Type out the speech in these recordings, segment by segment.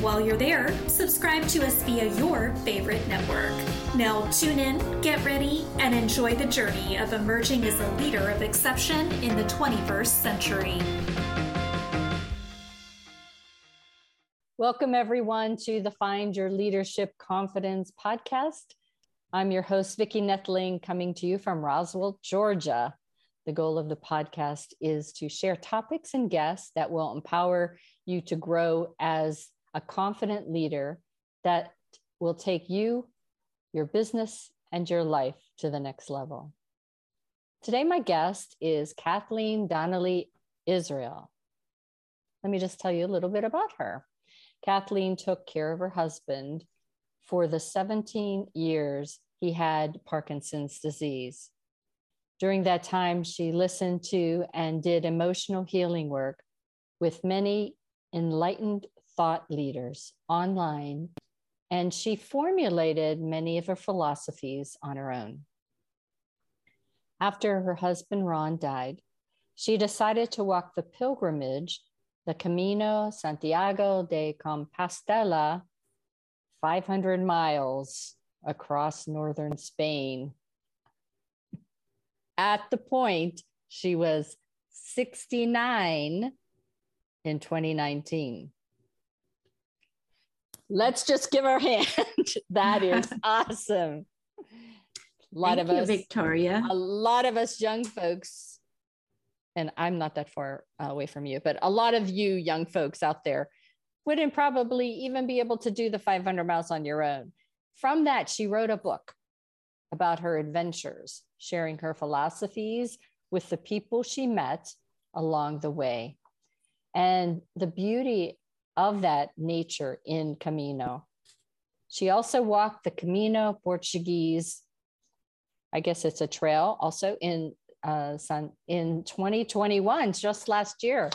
While you're there, subscribe to us via your favorite network. Now, tune in, get ready, and enjoy the journey of emerging as a leader of exception in the 21st century. Welcome, everyone, to the Find Your Leadership Confidence podcast. I'm your host, Vicki Nedling, coming to you from Roswell, Georgia. The goal of the podcast is to share topics and guests that will empower you to grow as a confident leader that will take you, your business, and your life to the next level. Today, my guest is Kathleen Donnelly Israel. Let me just tell you a little bit about her. Kathleen took care of her husband for the 17 years he had Parkinson's disease. During that time, she listened to and did emotional healing work with many enlightened thought leaders online, and she formulated many of her philosophies on her own. After her husband Ron died, she decided to walk the pilgrimage, the Camino Santiago de Compostela, 500 miles across northern Spain. At the point, she was 69 in 2019 let's just give our hand. that is awesome. A lot Thank of you, us, Victoria. A lot of us young folks, and I'm not that far uh, away from you, but a lot of you young folks out there wouldn't probably even be able to do the 500 miles on your own. From that, she wrote a book about her adventures, sharing her philosophies with the people she met along the way. And the beauty of that nature in Camino. She also walked the Camino Portuguese, I guess it's a trail, also in uh, in 2021, just last year.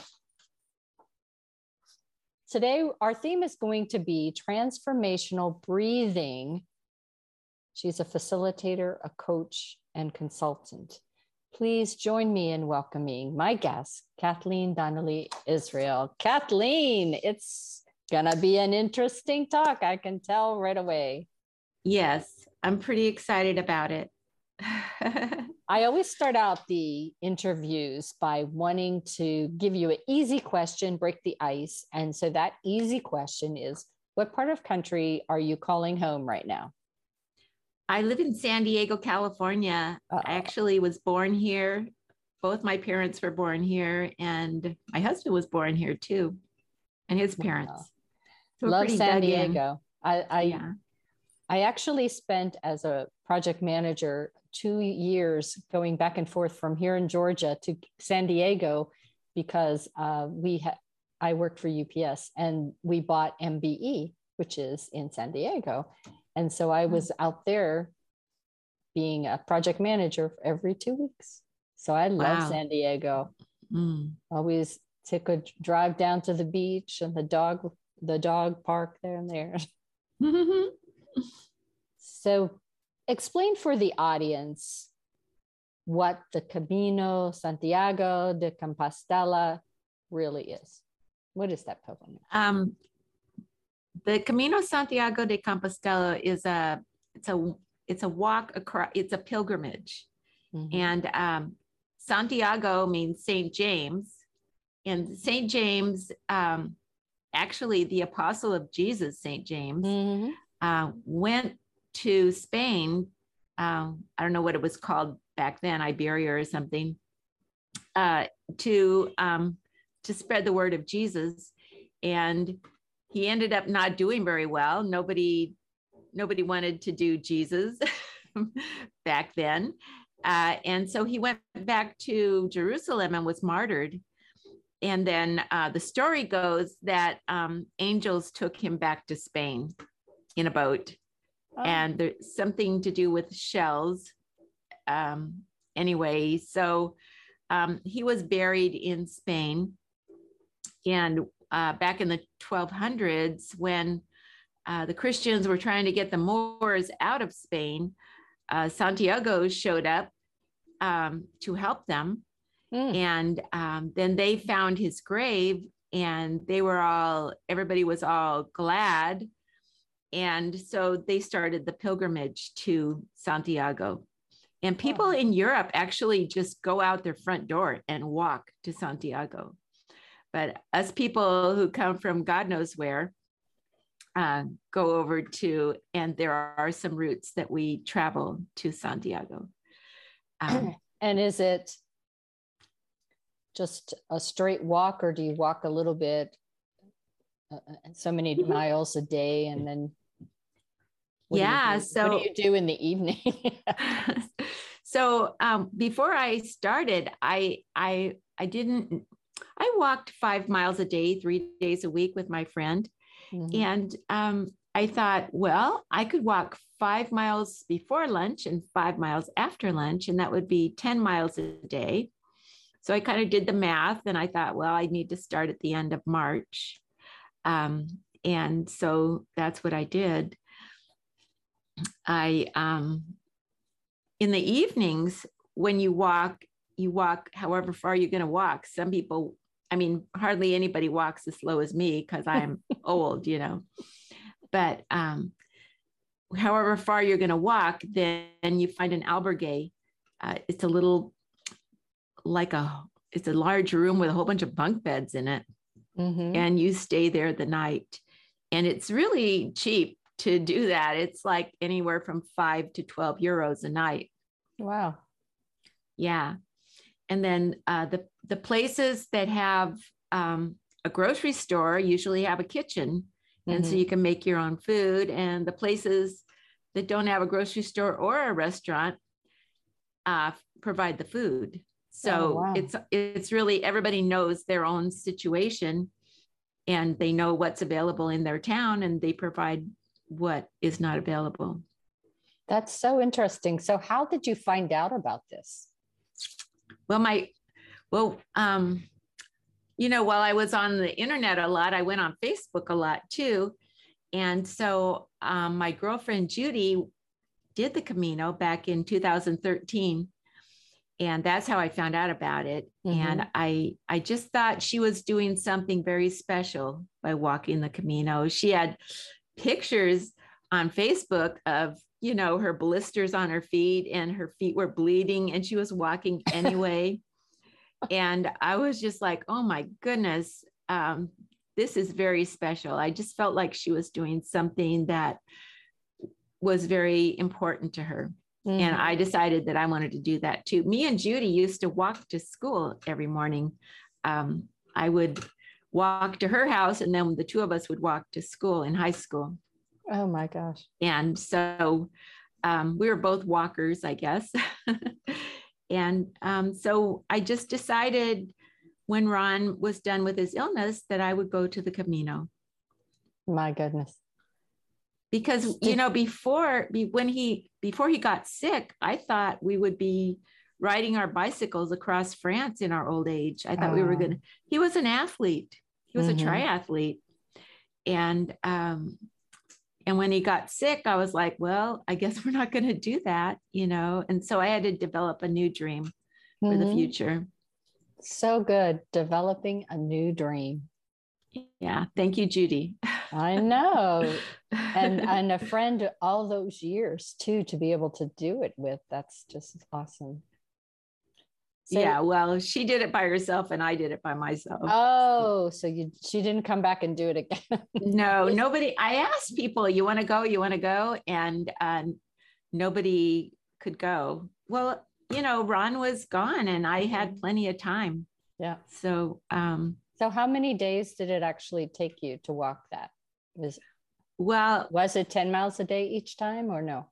Today, our theme is going to be transformational breathing. She's a facilitator, a coach, and consultant. Please join me in welcoming my guest, Kathleen Donnelly Israel. Kathleen, it's going to be an interesting talk. I can tell right away. Yes, I'm pretty excited about it. I always start out the interviews by wanting to give you an easy question, break the ice. And so that easy question is What part of country are you calling home right now? I live in San Diego, California. Uh, I actually was born here. Both my parents were born here, and my husband was born here too, and his parents. So Love San Diego. I I, yeah. I actually spent as a project manager two years going back and forth from here in Georgia to San Diego because uh, we had I worked for UPS and we bought MBE, which is in San Diego. And so I was out there being a project manager every two weeks. So I love wow. San Diego. Mm. Always take a drive down to the beach and the dog the dog park there and there. so explain for the audience what the Camino Santiago de Compostela really is. What is that pilgrimage? Um, the Camino Santiago de Compostela is a it's a it's a walk across it's a pilgrimage, mm-hmm. and um, Santiago means Saint James, and Saint James um, actually the apostle of Jesus, Saint James, mm-hmm. uh, went to Spain. Um, I don't know what it was called back then, Iberia or something, uh, to um, to spread the word of Jesus, and he ended up not doing very well. Nobody, nobody wanted to do Jesus back then. Uh, and so he went back to Jerusalem and was martyred. And then uh, the story goes that um, angels took him back to Spain in a boat oh. and there's something to do with shells. Um, anyway, so um, he was buried in Spain. And uh, back in the 1200s, when uh, the Christians were trying to get the Moors out of Spain, uh, Santiago showed up um, to help them. Mm. And um, then they found his grave, and they were all, everybody was all glad. And so they started the pilgrimage to Santiago. And people in Europe actually just go out their front door and walk to Santiago. But us people who come from God knows where uh, go over to, and there are some routes that we travel to Santiago. Um, and is it just a straight walk, or do you walk a little bit, uh, uh so many mm-hmm. miles a day, and then what yeah. Do so what do you do in the evening? so um, before I started, I I I didn't. I walked five miles a day, three days a week with my friend, mm-hmm. and um, I thought, well, I could walk five miles before lunch and five miles after lunch, and that would be ten miles a day. So I kind of did the math, and I thought, well, I need to start at the end of March, um, and so that's what I did. I um, in the evenings when you walk, you walk however far you're going to walk. Some people, I mean, hardly anybody walks as slow as me because I'm old, you know. But um, however far you're going to walk, then you find an albergue. Uh, it's a little like a it's a large room with a whole bunch of bunk beds in it, mm-hmm. and you stay there the night. And it's really cheap to do that. It's like anywhere from five to 12 euros a night. Wow. Yeah. And then uh, the, the places that have um, a grocery store usually have a kitchen. And mm-hmm. so you can make your own food. And the places that don't have a grocery store or a restaurant uh, provide the food. So oh, wow. it's it's really everybody knows their own situation and they know what's available in their town and they provide what is not available. That's so interesting. So, how did you find out about this? Well, my, well, um, you know, while I was on the internet a lot, I went on Facebook a lot too. And so um, my girlfriend Judy did the Camino back in 2013 and that's how I found out about it. Mm-hmm. And I I just thought she was doing something very special by walking the Camino. She had pictures on Facebook of, you know, her blisters on her feet and her feet were bleeding and she was walking anyway. and I was just like, oh my goodness, um, this is very special. I just felt like she was doing something that was very important to her. Mm-hmm. And I decided that I wanted to do that too. Me and Judy used to walk to school every morning. Um, I would walk to her house and then the two of us would walk to school in high school oh my gosh and so um, we were both walkers i guess and um, so i just decided when ron was done with his illness that i would go to the camino my goodness because you know before when he before he got sick i thought we would be riding our bicycles across france in our old age i thought we were oh. going to he was an athlete he was mm-hmm. a triathlete. And um, and when he got sick, I was like, well, I guess we're not going to do that, you know. And so I had to develop a new dream mm-hmm. for the mm-hmm. future. So good. Developing a new dream. Yeah. Thank you, Judy. I know. And and a friend all those years too to be able to do it with. That's just awesome. So, yeah, well, she did it by herself and I did it by myself. Oh, so you she didn't come back and do it again. no, nobody. I asked people, "You want to go? You want to go?" And uh, nobody could go. Well, you know, Ron was gone, and I had mm-hmm. plenty of time. Yeah. So, um, so how many days did it actually take you to walk that? Was well, was it ten miles a day each time, or no?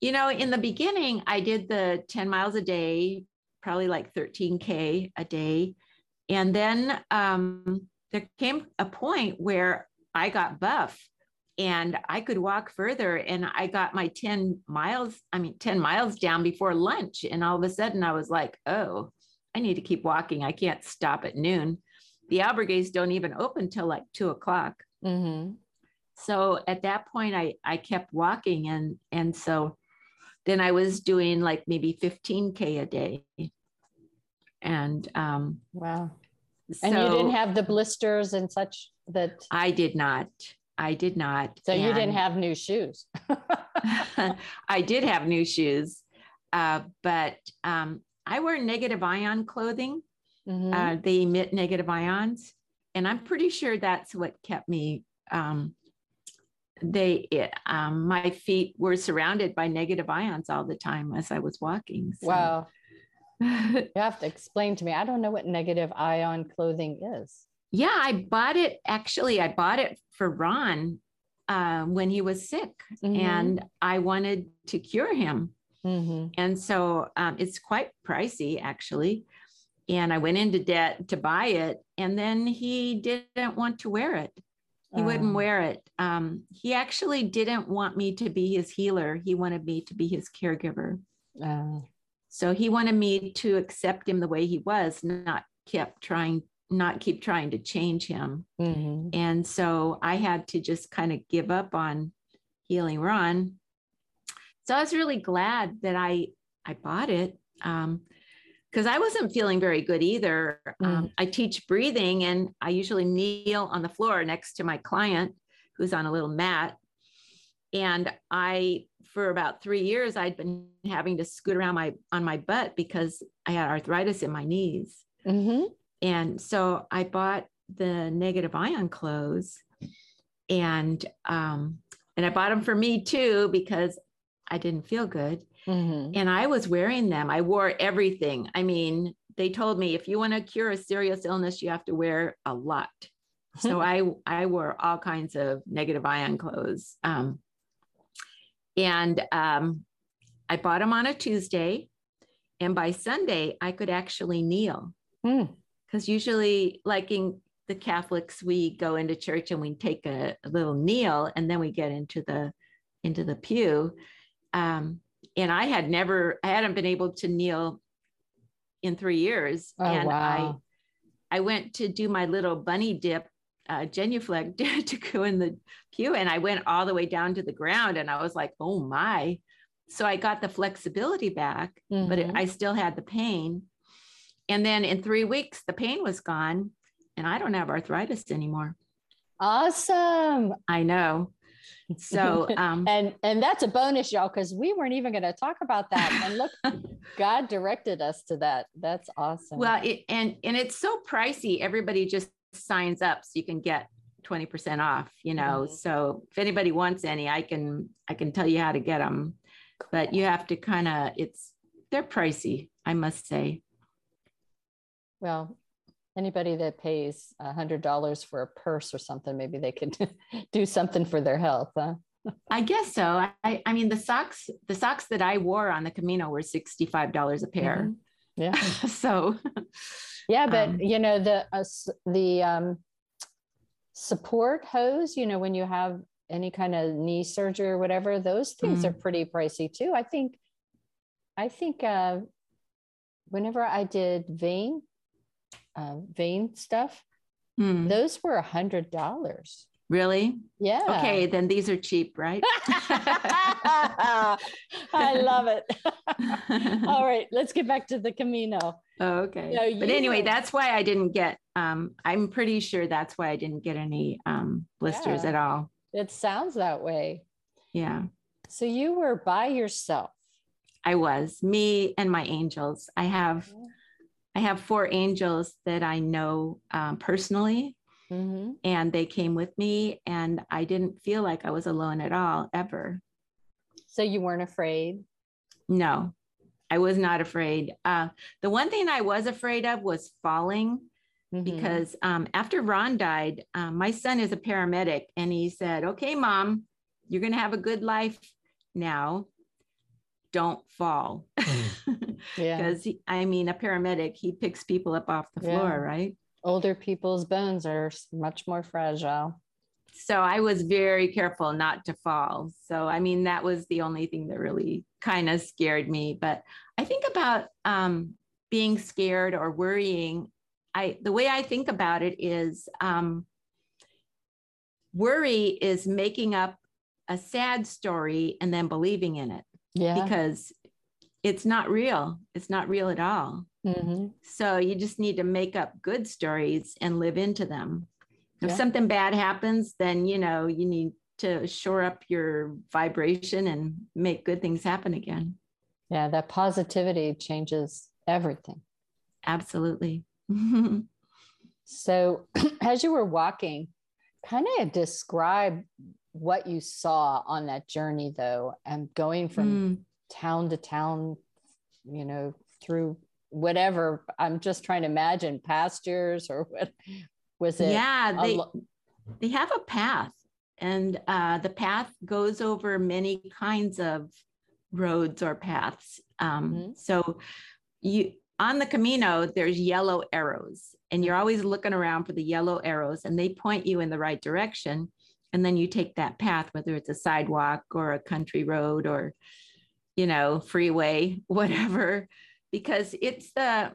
You know, in the beginning, I did the 10 miles a day probably like 13K a day. And then um, there came a point where I got buff and I could walk further. And I got my 10 miles, I mean, 10 miles down before lunch. And all of a sudden I was like, oh, I need to keep walking. I can't stop at noon. The albergues don't even open till like two o'clock. Mm-hmm. So at that point, I, I kept walking. And, and so then I was doing like maybe 15K a day. And um, wow. So and you didn't have the blisters and such that I did not. I did not. So and you didn't have new shoes. I did have new shoes, uh, but um, I wear negative ion clothing. Mm-hmm. Uh, they emit negative ions, and I'm pretty sure that's what kept me. Um, they, it, um, my feet were surrounded by negative ions all the time as I was walking. So. Wow. you have to explain to me. I don't know what negative ion clothing is. Yeah, I bought it. Actually, I bought it for Ron uh, when he was sick, mm-hmm. and I wanted to cure him. Mm-hmm. And so um, it's quite pricey, actually. And I went into debt to buy it, and then he didn't want to wear it. He wouldn't oh. wear it. Um, he actually didn't want me to be his healer. He wanted me to be his caregiver. Oh. So he wanted me to accept him the way he was, not kept trying, not keep trying to change him. Mm-hmm. And so I had to just kind of give up on healing Ron. So I was really glad that I I bought it. Um, because I wasn't feeling very good either. Um, mm. Um, I teach breathing and I usually kneel on the floor next to my client who's on a little mat. And I for about three years, I'd been having to scoot around my on my butt because I had arthritis in my knees. Mm-hmm. And so I bought the negative ion clothes, and um, and I bought them for me too because I didn't feel good. Mm-hmm. And I was wearing them. I wore everything. I mean, they told me if you want to cure a serious illness, you have to wear a lot. So I I wore all kinds of negative ion clothes. Um, and um, I bought them on a Tuesday. And by Sunday, I could actually kneel. Because hmm. usually, like in the Catholics, we go into church and we take a, a, little kneel and then we get into the into the pew. Um, and I had never, I hadn't been able to kneel in three years. Oh, and wow. I I went to do my little bunny dip uh, genuflect to go in the pew and I went all the way down to the ground and I was like, oh my. So I got the flexibility back, mm-hmm. but it, mm-hmm. I still had the pain. And then in three weeks, the pain was gone and I don't have arthritis anymore. Awesome. I know. So um and and that's a bonus, y'all, because we weren't even going to talk about that. And look, God directed us to that. That's awesome. Well, it, and and it's so pricey. Everybody just signs up so you can get 20% off, you know. Mm-hmm. So if anybody wants any, I can I can tell you how to get them. But you have to kind of it's they're pricey, I must say. Well, anybody that pays a hundred dollars for a purse or something, maybe they could do something for their health, huh? I guess so. I, I mean, the socks, the socks that I wore on the Camino were $65 a pair. Mm-hmm. Yeah. so yeah, but um, you know the uh, the um, support hose. You know when you have any kind of knee surgery or whatever, those things mm-hmm. are pretty pricey too. I think. I think uh, whenever I did vein uh, vein stuff, mm. those were a hundred dollars. Really? Yeah. Okay, then these are cheap, right? I love it. All right, let's get back to the Camino. Oh, okay. So but anyway, that's why I didn't get um I'm pretty sure that's why I didn't get any um blisters yeah. at all. It sounds that way. Yeah. So you were by yourself. I was, me and my angels. I have I have four angels that I know um, personally Mm-hmm. And they came with me, and I didn't feel like I was alone at all, ever. So you weren't afraid? No, I was not afraid. Uh, the one thing I was afraid of was falling. Mm-hmm. Because um, after Ron died, um, my son is a paramedic, and he said, Okay, mom, you're going to have a good life now. Don't fall. yeah. Because, I mean, a paramedic, he picks people up off the floor, yeah. right? Older people's bones are much more fragile. so I was very careful not to fall. So, I mean, that was the only thing that really kind of scared me. But I think about um, being scared or worrying. I the way I think about it is um, worry is making up a sad story and then believing in it. Yeah. Because it's not real. It's not real at all. Mm-hmm. So you just need to make up good stories and live into them. If Yeah. something bad happens, then you know you need to shore up your vibration and make good things happen again. Yeah, that positivity changes everything. Absolutely. So, as you were walking, kind of describe what you saw on that journey, though, and going from Mm. Town to town, you know, through whatever. I'm just trying to imagine pastures or what was it? yeah, they lo- they have a path, and uh, the path goes over many kinds of roads or paths. Um, Mhm. So you on the Camino, there's yellow arrows, and you're always looking around for the yellow arrows, and they point you in the right direction. And then you take that path, whether it's a sidewalk or a country road or, you know, freeway, whatever, because it's the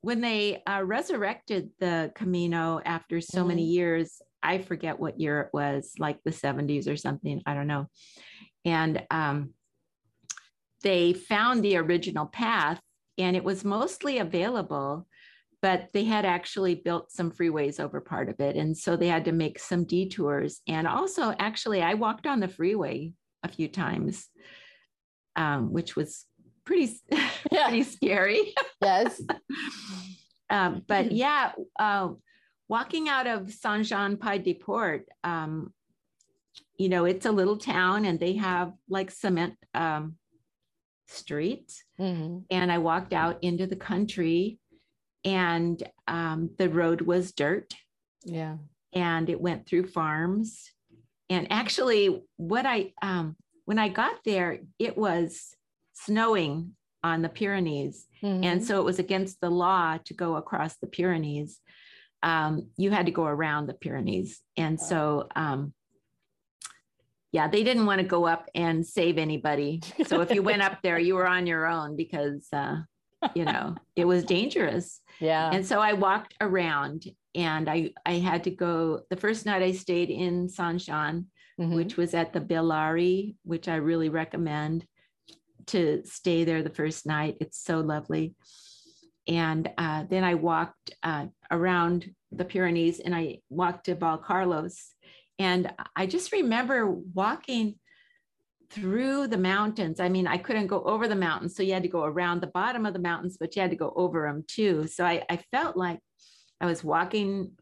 when they uh, resurrected the Camino after so many years, I forget what year it was, like the 70s or something, I don't know. And um, they found the original path and it was mostly available, but they had actually built some freeways over part of it. And so they had to make some detours. And also, actually, I walked on the freeway a few times, um, which was pretty, pretty scary. yes. um, but Mhm. yeah, uh, walking out of Saint Jean Pied de Port, um, you know, it's a little town and they have like cement um, streets. Mhm. And I walked out into the country and um, the road was dirt Yeah. and it went through farms. And actually, what I, um, when I got there, it was snowing on the Pyrenees. And Mhm. so it was against the law to go across the Pyrenees. Um, you had to go around the Pyrenees. And so, um, yeah, they didn't want to go up and save anybody. So if you went up there, you were on your own because, uh, you know, it was dangerous. yeah. And so I walked around and I, I had to go. The first night I stayed in Saint Jean, Mhm. which was at the Beilari, which I really recommend to stay there the first night. It's so lovely. And uh, then I walked uh, around the Pyrenees and I walked to Valcarlos. And I just remember walking through the mountains. I mean, I couldn't go over the mountains. So you had to go around the bottom of the mountains, but you had to go over them too. So I, I felt like I was walking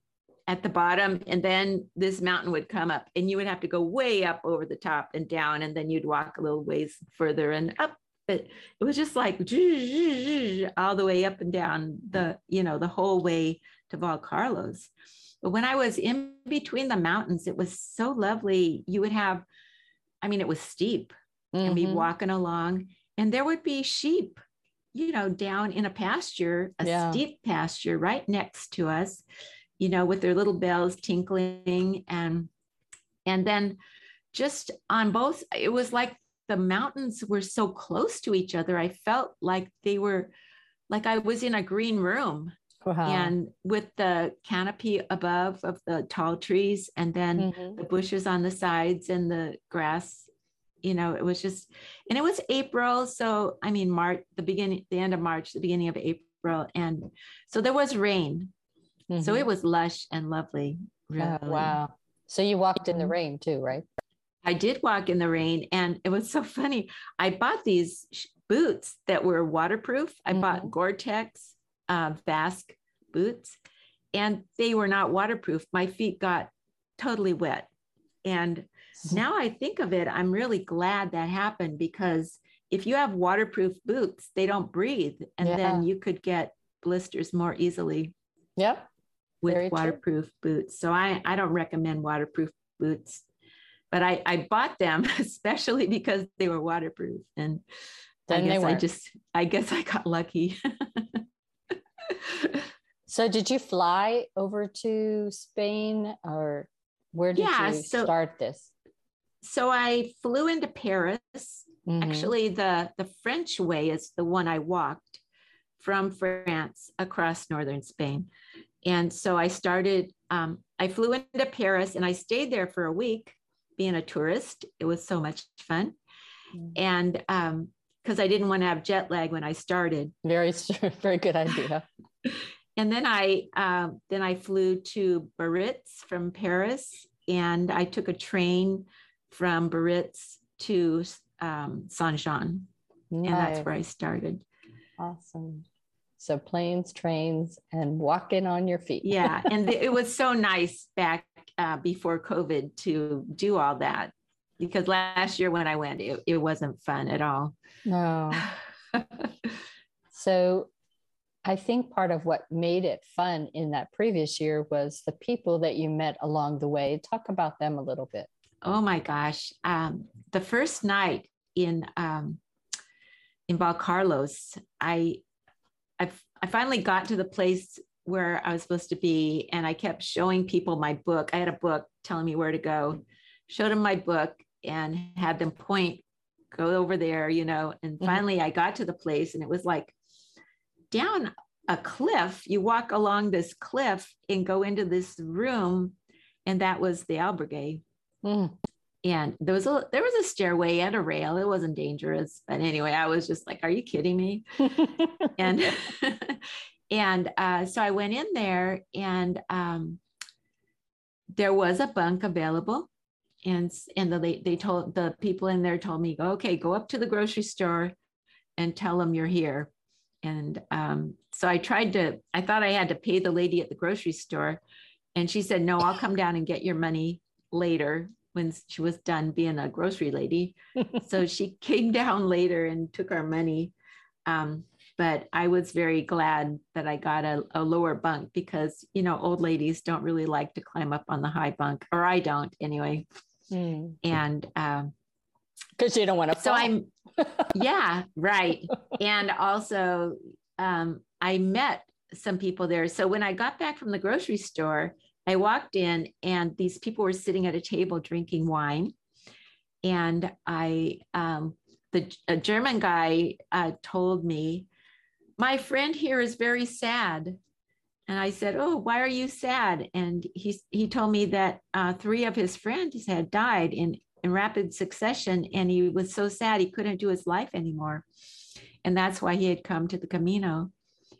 at the bottom and then this mountain would come up and you would have to go way up over the top and down and then you'd walk a little ways further and up. But it was just like all the way up and down the you know the whole way to Valcarlos but when I was in between the mountains it was so lovely. You would have I mean it was steep. And be Mhm. walking along and there would be sheep you know down in a pasture a Yeah. steep pasture right next to us you know with their little bells tinkling and and then just on both it was like the mountains were so close to each other i felt like they were like i was in a green room Wow. and with the canopy above of the tall trees and then Mhm. the bushes on the sides and the grass you know it was just and it was april so i mean march the beginning the end of march the beginning of april and so there was rain so Mhm. it was lush and lovely really. Oh, wow. So you walked in the Mhm. rain too, right? i did walk in the rain and it was so funny i bought these sh- boots that were waterproof i bought Mhm. gore-tex uh, Basque boots and they were not waterproof my feet got totally wet and now I think of it, I'm really glad that happened because if you have waterproof boots, they don't breathe. And then you could get blisters more easily Yep. With Very true. waterproof boots. So I, I don't recommend waterproof boots, but I, I bought them especially because they were waterproof. And I Then they guess I just, I guess I got lucky. So did you fly over to Spain or Where did Yeah, you so- start this? So I flew into Paris. Mhm. Actually, the the French way is the one I walked from France across northern Spain. And so I started, um, I flew into Paris and I stayed there for a week being a tourist. It was so much fun. Mm. And um, because I didn't want to have jet lag when I started. very, very good idea. And then I um, then I flew to Biarritz from Paris, and I took a train from Biarritz to um, Saint Jean, and that's where I started. Awesome. So planes, trains, and walking on your feet. Yeah, and it was so nice back uh, before COVID to do all that because last year when I went, it, it wasn't fun at all. No. So I think part of what made it fun in that previous year was the people that you met along the way. Talk about them a little bit. Oh my gosh. Um, the first night in um, in Valcarlos, I, I I finally got to the place where I was supposed to be, and I kept showing people my book. I had a book telling me where to go. Showed them my book and had them point, go over there, you know. And Mhm. finally, I got to the place, and it was like down a cliff. You walk along this cliff and go into this room, and that was the albergue Mm. And there was a there was a stairway and a rail. It wasn't dangerous but anyway i was just like are you kidding me? And and uh, so i went in there and um, there was a bunk available. And and the, they, they told the people in there told me okay go up to the grocery store and tell them you're here. And um, so i tried to i thought i had to pay the lady at the grocery store. And she said no i'll come down and get your money later when she was done being a grocery lady so she came down later and took our money. Um, but I was very glad that I got a, a lower bunk because, you know, old ladies don't really like to climb up on the high bunk, or I don't anyway. Mm. And um, Because you don't want to. so I'm, yeah, right. And also, um, I met some people there. So when I got back from the grocery store, I walked in and these people were sitting at a table drinking wine. And I, um, the a German guy uh, told me, my friend here is very sad. And I said, "Oh, why are you sad?" And he he told me that uh, three of his friends had died in in rapid succession, and he was so sad he couldn't do his life anymore, and that's why he had come to the Camino.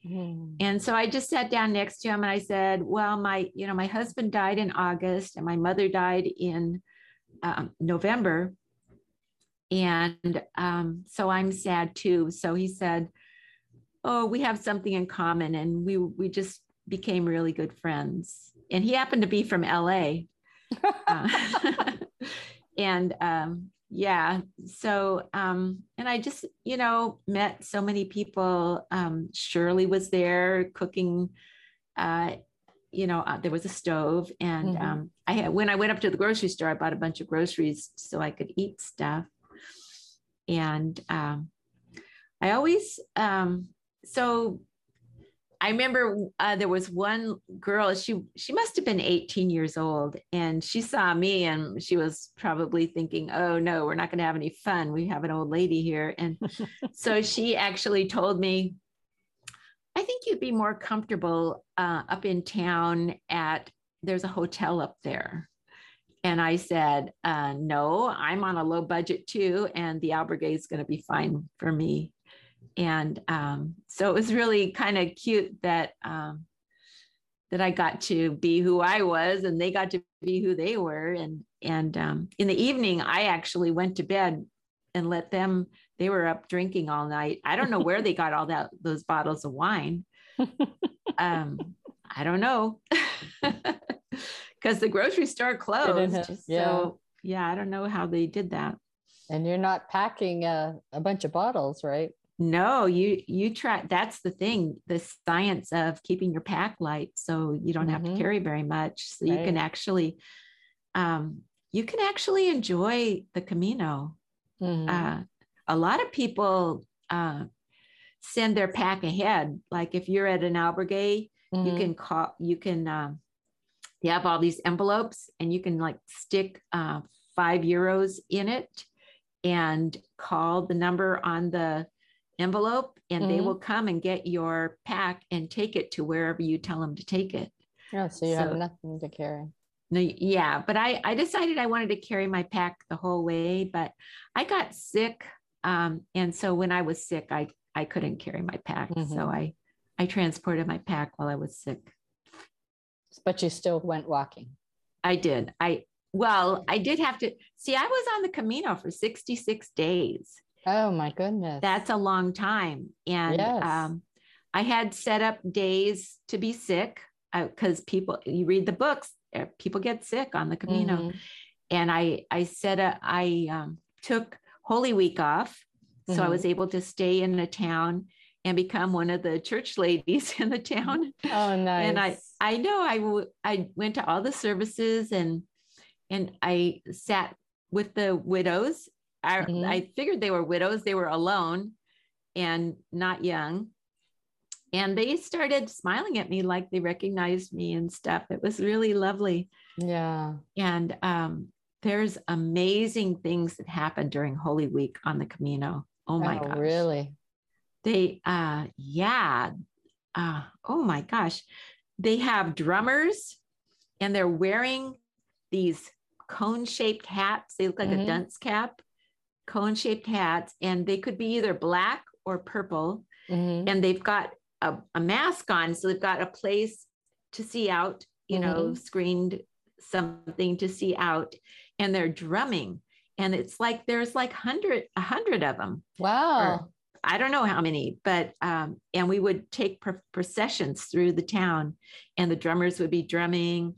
Mm. And so I just sat down next to him and I said, "Well, my you know my husband died in August, and my mother died in um, November, and um, so I'm sad too." So he said, "Oh, we have something in common," and we we just became really good friends. And he happened to be from LA, uh, and um, yeah, so um, and I just you know met so many people. Um, Shirley was there cooking. Uh, you know, uh, there was a stove, and Mhm. um, I had when I went up to the grocery store, I bought a bunch of groceries so I could eat stuff. And um, I always um, so I remember uh, there was one girl. She she must have been 18 years old, and she saw me, and she was probably thinking, "Oh no, we're not going to have any fun. We have an old lady here." And so she actually told me, "I think you'd be more comfortable uh, up in town at there's a hotel up there." And I said, uh, "No, I'm on a low budget too, and the albergue is going to be fine for me." And um, so it was really kind of cute that um, that I got to be who I was, and they got to be who they were. And and um, in the evening, I actually went to bed and let them. They were up drinking all night. I don't know where they got all that those bottles of wine. Um, I don't know, because the grocery store closed. yeah. So yeah, I don't know how they did that. And you're not packing a, a bunch of bottles, right? No, you you try. That's the thing, the science of keeping your pack light, so you don't have Mhm. to carry very much. So you can actually, um, you can actually enjoy the Camino. Mhm. Uh, a lot of people uh, send their pack ahead. Like if you're at an albergue, you Mhm. can call. You can um, they have all these envelopes and you can like stick uh, five euros in it and call the number on the envelope and mm-hmm. they will come and get your pack and take it to wherever you tell them to take it. Yeah, so you so, have nothing to carry. No, yeah, but I I decided I wanted to carry my pack the whole way, but I got sick, um, and so when I was sick, I I couldn't carry my pack, mm-hmm. so I I transported my pack while I was sick. But you still went walking. I did. I well, I did have to see. I was on the Camino for sixty six days. Oh my goodness. That's a long time. And yes. um, I had set up days to be sick because uh, people, you read the books, uh, people get sick on the Camino. Mm-hmm. And I, I said, uh, I um, took Holy Week off. So mm-hmm. I was able to stay in the town and become one of the church ladies in the town. Oh, nice. And I, I know I, w- I went to all the services and, and I sat with the widows I, mm-hmm. I figured they were widows, they were alone and not young. And they started smiling at me like they recognized me and stuff. It was really lovely. Yeah. And um, there's amazing things that happen during Holy Week on the Camino. Oh my oh, gosh. Really? They, uh, yeah. Uh, oh my gosh. They have drummers and they're wearing these cone shaped hats. They look like mm-hmm. a dunce cap cone shaped hats, and they could be either black or purple. Mm-hmm. And they've got a, a, mask on. So they've got a place to see out, you mm-hmm. know, screened something to see out. And they're drumming. And it's like there's like hundred, a hundred of them. Wow. Or, I don't know how many, but um, and we would take processions through the town, and the drummers would be drumming,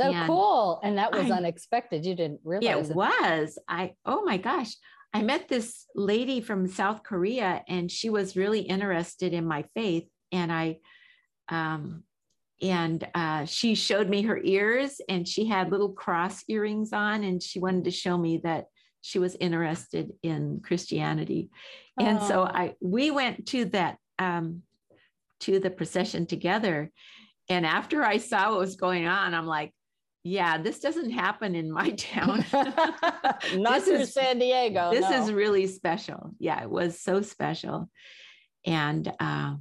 so and cool. And that was I, unexpected. You didn't realize yeah, it, it was. I, oh my gosh. I met this lady from South Korea and she was really interested in my faith. And I, um, and uh, she showed me her ears and she had little cross earrings on and she wanted to show me that she was interested in Christianity. And oh. so I we went to that um, to the procession together. And after I saw what was going on, I'm like, yeah, this doesn't happen in my town. Not in San Diego. This no. is really special. Yeah, it was so special. And uh,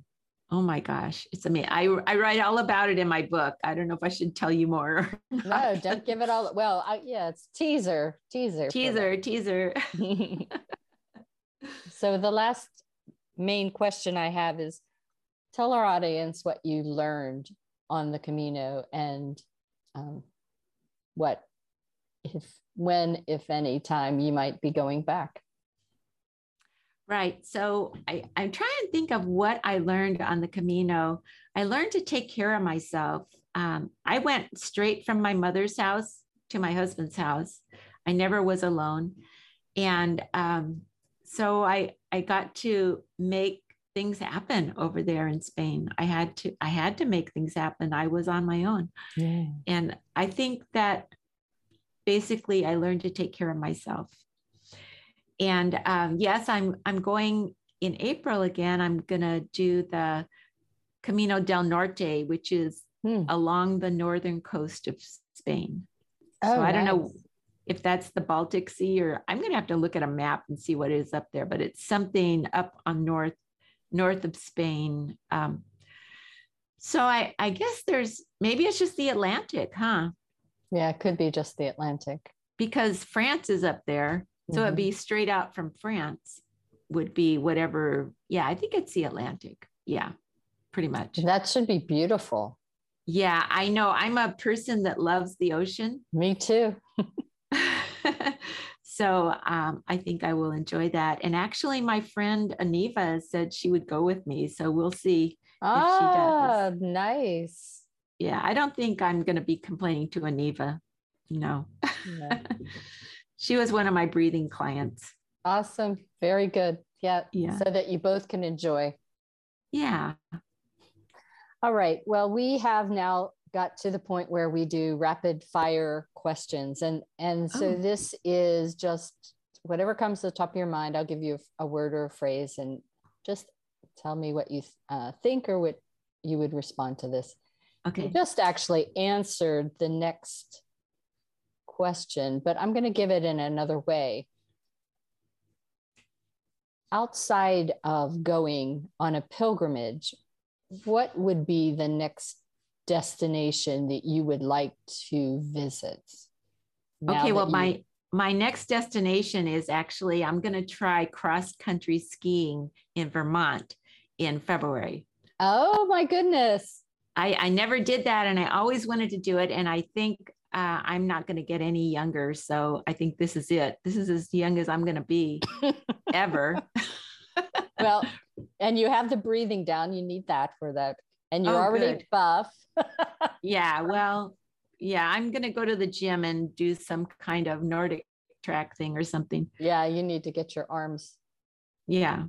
oh my gosh, it's amazing. I, I write all about it in my book. I don't know if I should tell you more. no, don't give it all. Well, I, yeah, it's teaser, teaser, teaser, teaser. so the last main question I have is tell our audience what you learned on the Camino and um, what if when if any time you might be going back. Right. So I, i'm trying to think of what i learned on the camino. I learned to take care of myself. Um, i went straight from my mother's house to my husband's house. I never was alone. And um, so i i got to make things happen over there in Spain. I had to I had to make things happen. I was on my own. Yeah. And I think that basically I learned to take care of myself. And um, yes, I'm I'm going in April again. I'm gonna do the Camino del Norte, which is hmm. along the northern coast of Spain. Oh, so I nice. don't know if that's the Baltic Sea or I'm gonna have to look at a map and see what is up there, but it's something up on north north of Spain. Um, so I, I guess there's maybe it's just the Atlantic, huh? Yeah, it could be just the Atlantic. Because France is up there. So mm-hmm. it'd be straight out from France, would be whatever. Yeah, I think it's the Atlantic. Yeah, pretty much. That should be beautiful. Yeah, I know. I'm a person that loves the ocean. Me too. so um, I think I will enjoy that. And actually, my friend Aniva said she would go with me. So we'll see. Ah, nice. Yeah, I don't think I'm going to be complaining to Aniva. No. no. she was one of my breathing clients. Awesome. Very good. Yeah. Yeah. So that you both can enjoy. Yeah. All right. Well, we have now got to the point where we do rapid fire questions and and so oh. this is just whatever comes to the top of your mind i'll give you a, a word or a phrase and just tell me what you uh, think or what you would respond to this Okay. You just actually answered the next question, but I'm going to give it in another way. Outside of going on a pilgrimage, what would be the next destination that you would like to visit? Okay, well, you... my my next destination is actually I'm going to try cross country skiing in Vermont in February. Oh my goodness. I, I never did that and I always wanted to do it. And I think uh, I'm not going to get any younger. So I think this is it. This is as young as I'm going to be ever. well, and you have the breathing down. You need that for that. And you're oh, already good. buff. yeah. Well, yeah, I'm going to go to the gym and do some kind of Nordic track thing or something. Yeah. You need to get your arms. Yeah.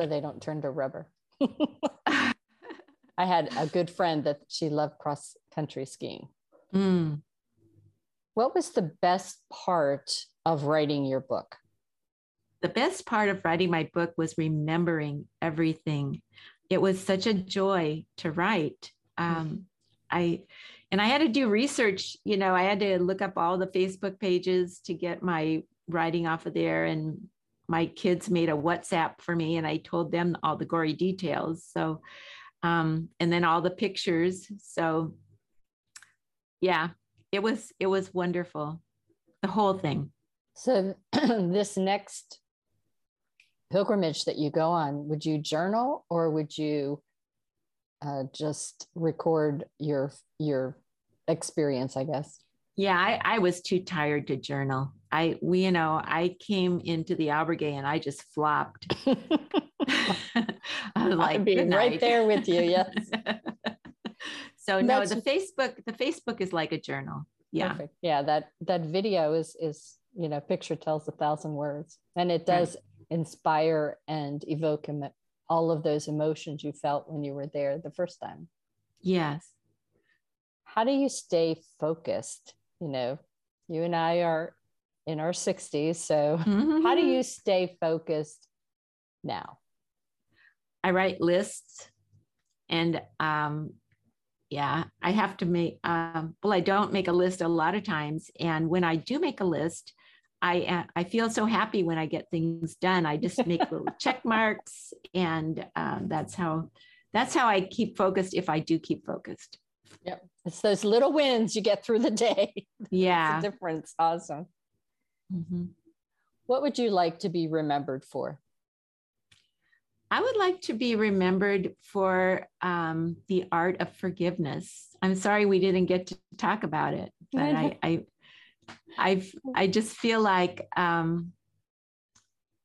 So they don't turn to rubber. I had a good friend that she loved cross country skiing. Mm. What was the best part of writing your book? The best part of writing my book was remembering everything. It was such a joy to write. Um, I and I had to do research. You know, I had to look up all the Facebook pages to get my writing off of there, and my kids made a WhatsApp for me, and I told them all the gory details. So, um, and then all the pictures. So, yeah, it was it was wonderful the whole thing so this next pilgrimage that you go on would you journal or would you uh, just record your your experience i guess yeah I, I was too tired to journal i we you know i came into the albergue and i just flopped I was like being right there with you yes so no, That's, the Facebook, the Facebook is like a journal. Yeah. Perfect. Yeah. That, that video is, is, you know, picture tells a thousand words and it does right. Inspire and evoke all of those emotions you felt when you were there the first time. Yes. How do you stay focused? You know, you and I are in our 60s. So, mm-hmm. how do you stay focused now? I write lists and um, yeah i have to make um, well i don't make a list a lot of times and when i do make a list i uh, i feel so happy when i get things done. I just make little check marks and um, that's how that's how i keep focused if i do keep focused. Yep. It's those little wins you get through the day. Yeah It's the difference. Awesome. Mm-hmm. what would you like to be remembered for? I would like to be remembered for um, the art of forgiveness. I'm sorry we didn't get to talk about it, but I, I, I've, I just feel like, um,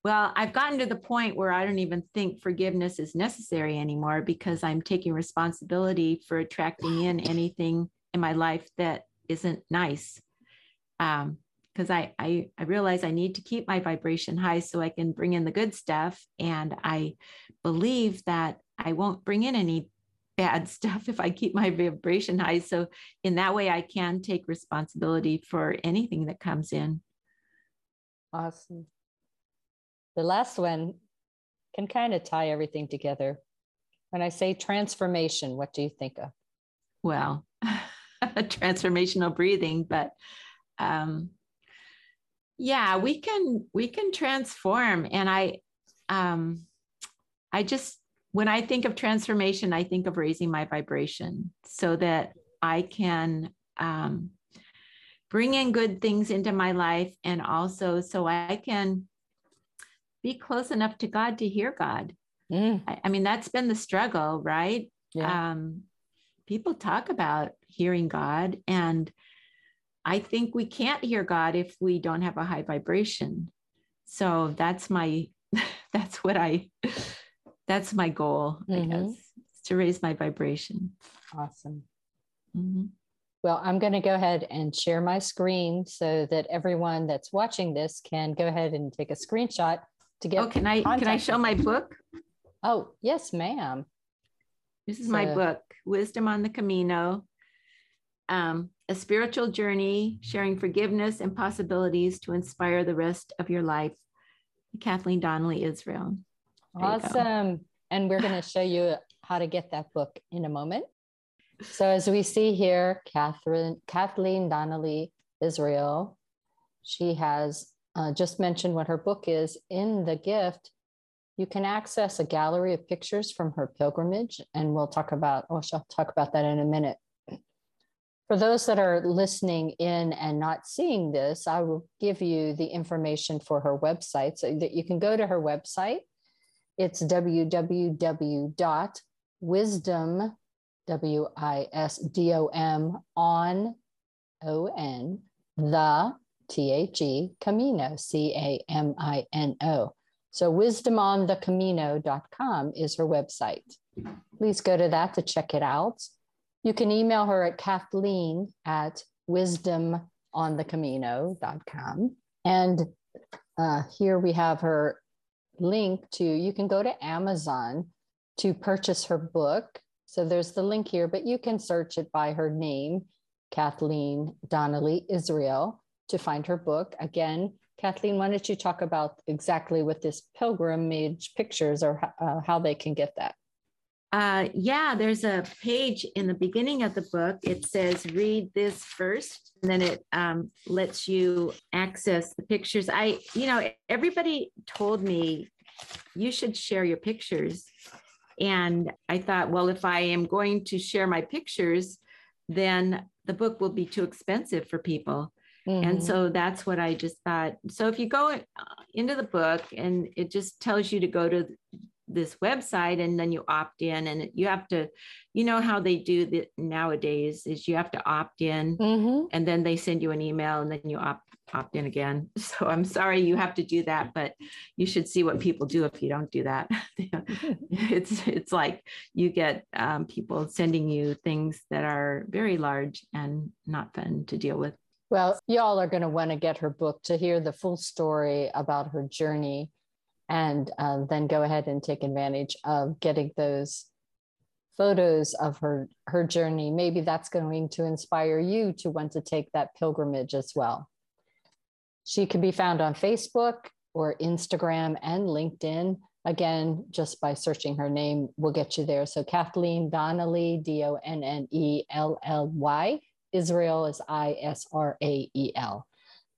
well, I've gotten to the point where I don't even think forgiveness is necessary anymore because I'm taking responsibility for attracting in anything in my life that isn't nice. Um, because I, I I realize I need to keep my vibration high so I can bring in the good stuff. And I believe that I won't bring in any bad stuff if I keep my vibration high. So in that way, I can take responsibility for anything that comes in. Awesome. The last one can kind of tie everything together. When I say transformation, what do you think of? Well, transformational breathing, but um, yeah we can we can transform and i um i just when i think of transformation i think of raising my vibration so that i can um bring in good things into my life and also so i can be close enough to god to hear god mm. I, I, mean that's been the struggle right yeah. um people talk about hearing god and I think we can't hear God if we don't have a high vibration. So that's my that's what I that's my goal, mm-hmm. I guess, to raise my vibration. Awesome. Mm-hmm. Well, I'm going to go ahead and share my screen so that everyone that's watching this can go ahead and take a screenshot to get. Oh, can I can I show my book? Oh, yes, ma'am. This is so, my book, Wisdom on the Camino. Um, a spiritual journey, sharing forgiveness and possibilities to inspire the rest of your life. Kathleen Donnelly, Israel. Awesome. And we're going to show you how to get that book in a moment. so as we see here, Catherine Kathleen Donnelly Israel, she has uh, just mentioned what her book is in the gift. You can access a gallery of pictures from her pilgrimage, and we'll talk about. Oh, she'll talk about that in a minute. For those that are listening in and not seeing this, I will give you the information for her website so that you can go to her website. It's www.wisdom, W I S D O M, on O N, the T H E, Camino, C A M I N O. So wisdomonthecamino.com is her website. Please go to that to check it out. You can email her at Kathleen at wisdomonthecamino.com. And uh, here we have her link to, you can go to Amazon to purchase her book. So there's the link here, but you can search it by her name, Kathleen Donnelly Israel, to find her book. Again, Kathleen, why don't you talk about exactly what this pilgrimage pictures or uh, how they can get that? Uh, yeah, there's a page in the beginning of the book. It says, read this first, and then it um, lets you access the pictures. I, you know, everybody told me you should share your pictures. And I thought, well, if I am going to share my pictures, then the book will be too expensive for people. Mm-hmm. And so that's what I just thought. So if you go uh, into the book and it just tells you to go to this website and then you opt in and you have to you know how they do that nowadays is you have to opt in mm-hmm. and then they send you an email and then you opt opt in again. So i'm sorry you have to do that but you should see what people do if you don't do that. It's it's like you get um, people sending you things that are very large and not fun to deal with. Well y'all are going to want to get her book to hear the full story about her journey and uh, then go ahead and take advantage of getting those photos of her her journey. Maybe that's going to inspire you to want to take that pilgrimage as well. She can be found on facebook or instagram and linkedin. Again just by searching her name will get you there. So kathleen donnelly d-o-n-n-e-l-l-y israel is i-s-r-a-e-l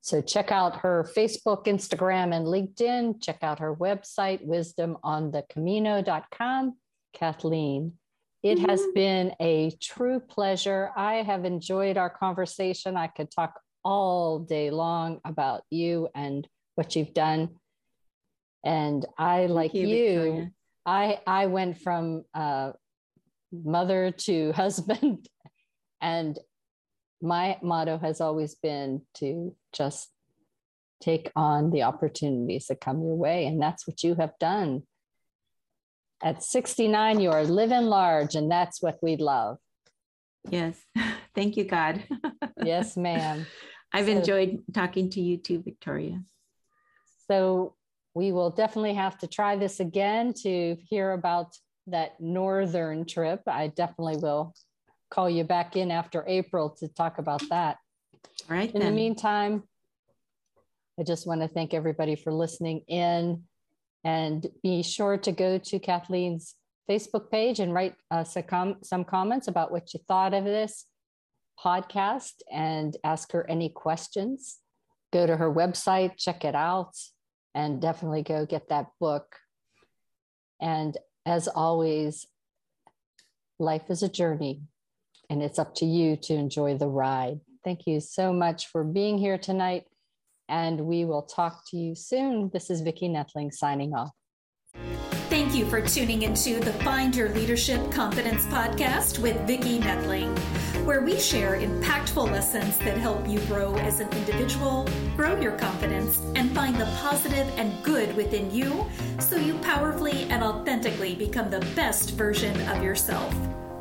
so check out her Facebook, Instagram, and LinkedIn. Check out her website, wisdomonthecamino.com. Kathleen, it mm-hmm. has been a true pleasure. I have enjoyed our conversation. I could talk all day long about you and what you've done. And I, like you, you I I went from uh, mother to husband, and my motto has always been to just take on the opportunities that come your way. And that's what you have done. At 69, you are living large, and that's what we love. Yes. Thank you, God. yes, ma'am. I've so, enjoyed talking to you too, Victoria. So we will definitely have to try this again to hear about that northern trip. I definitely will call you back in after April to talk about that. All right. In then. the meantime, I just want to thank everybody for listening in and be sure to go to Kathleen's Facebook page and write uh, some, com- some comments about what you thought of this podcast and ask her any questions. Go to her website, check it out, and definitely go get that book. And as always, life is a journey and it's up to you to enjoy the ride. Thank you so much for being here tonight, and we will talk to you soon. This is Vicki Netling signing off. Thank you for tuning into the Find Your Leadership Confidence podcast with Vicki Netling, where we share impactful lessons that help you grow as an individual, grow your confidence, and find the positive and good within you so you powerfully and authentically become the best version of yourself.